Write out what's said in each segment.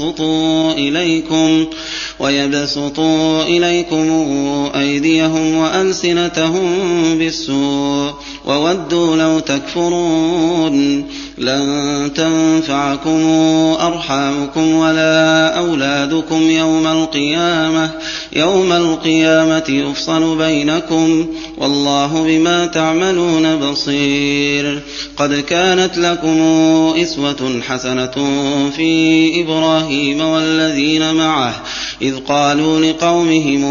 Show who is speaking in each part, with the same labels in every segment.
Speaker 1: ويبسطوا إليكم ويبسطوا إليكم أيديهم وألسنتهم بالسوء وودوا لو تكفرون لن تنفعكم أرحامكم ولا أولادكم يوم القيامة يوم القيامة يفصل بينكم والله بما تعملون بصير. قد كانت لكم إسوة حسنة في إبراهيم والذين معه إذ قالوا لقومهم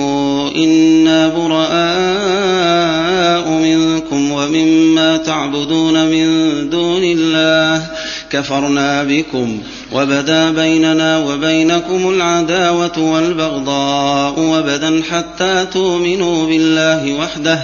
Speaker 1: إنا براء منكم ومما تعبدون من دون الله. كفرنا بكم وبدا بيننا وبينكم العداوة والبغضاء وبدا حتى تؤمنوا بالله وحده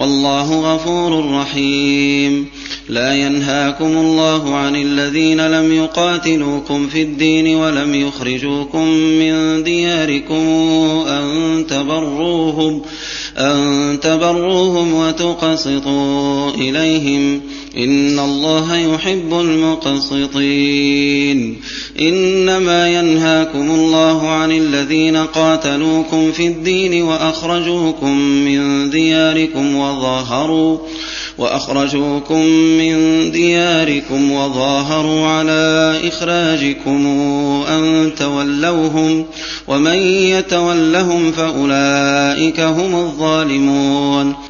Speaker 1: والله غفور رحيم. لا ينهاكم الله عن الذين لم يقاتلوكم في الدين ولم يخرجوكم من دياركم أن تبروهم أن تبروهم وتقسطوا إليهم إن الله يحب المقسطين إنما ينهاكم الله عن الذين قاتلوكم في الدين وأخرجوكم من دياركم وظاهروا وأخرجوكم من دياركم وظاهروا على إخراجكم أن تولوهم ومن يتولهم فأولئك هم الظالمون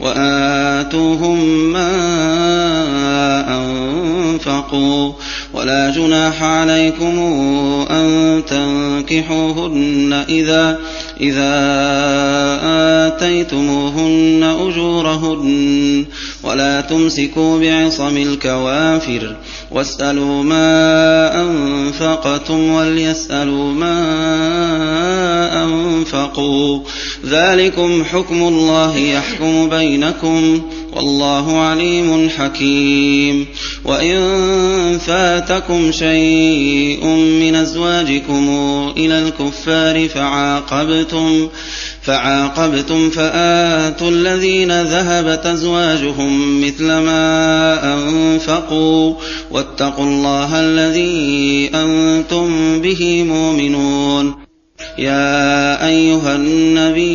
Speaker 1: وآتوهم ما أنفقوا ولا جناح عليكم أن تنكحوهن إذا إذا آتيتموهن أجورهن ولا تمسكوا بعصم الكوافر واسألوا ما أنفقتم وليسألوا ما أنفقوا. ذلكم حكم الله يحكم بينكم والله عليم حكيم. وإن فاتكم شيء من أزواجكم إلى الكفار فعاقبتم فعاقبتم فآتوا الذين ذهبت أزواجهم مثل ما أنفقوا واتقوا الله الذي أنتم به مؤمنون. يا أيها النبي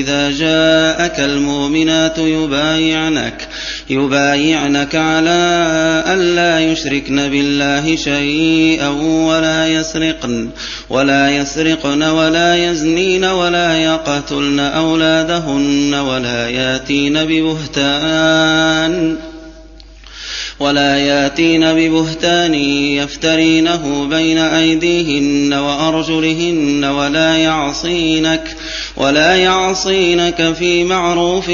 Speaker 1: إذا جاءك المؤمنات يبايعنك يبايعنك على ألا يشركن بالله شيئا ولا يسرقن ولا يسرقن ولا يزنين ولا يقتلن أولادهن ولا يأتين ببهتان ولا ياتين ببهتان يفترينه بين أيديهن وأرجلهن ولا يعصينك ولا يعصينك في معروف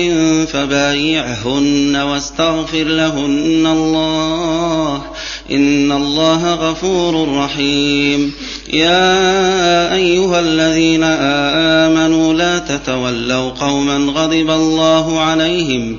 Speaker 1: فبايعهن واستغفر لهن الله إن الله غفور رحيم يا أيها الذين آمنوا لا تتولوا قوما غضب الله عليهم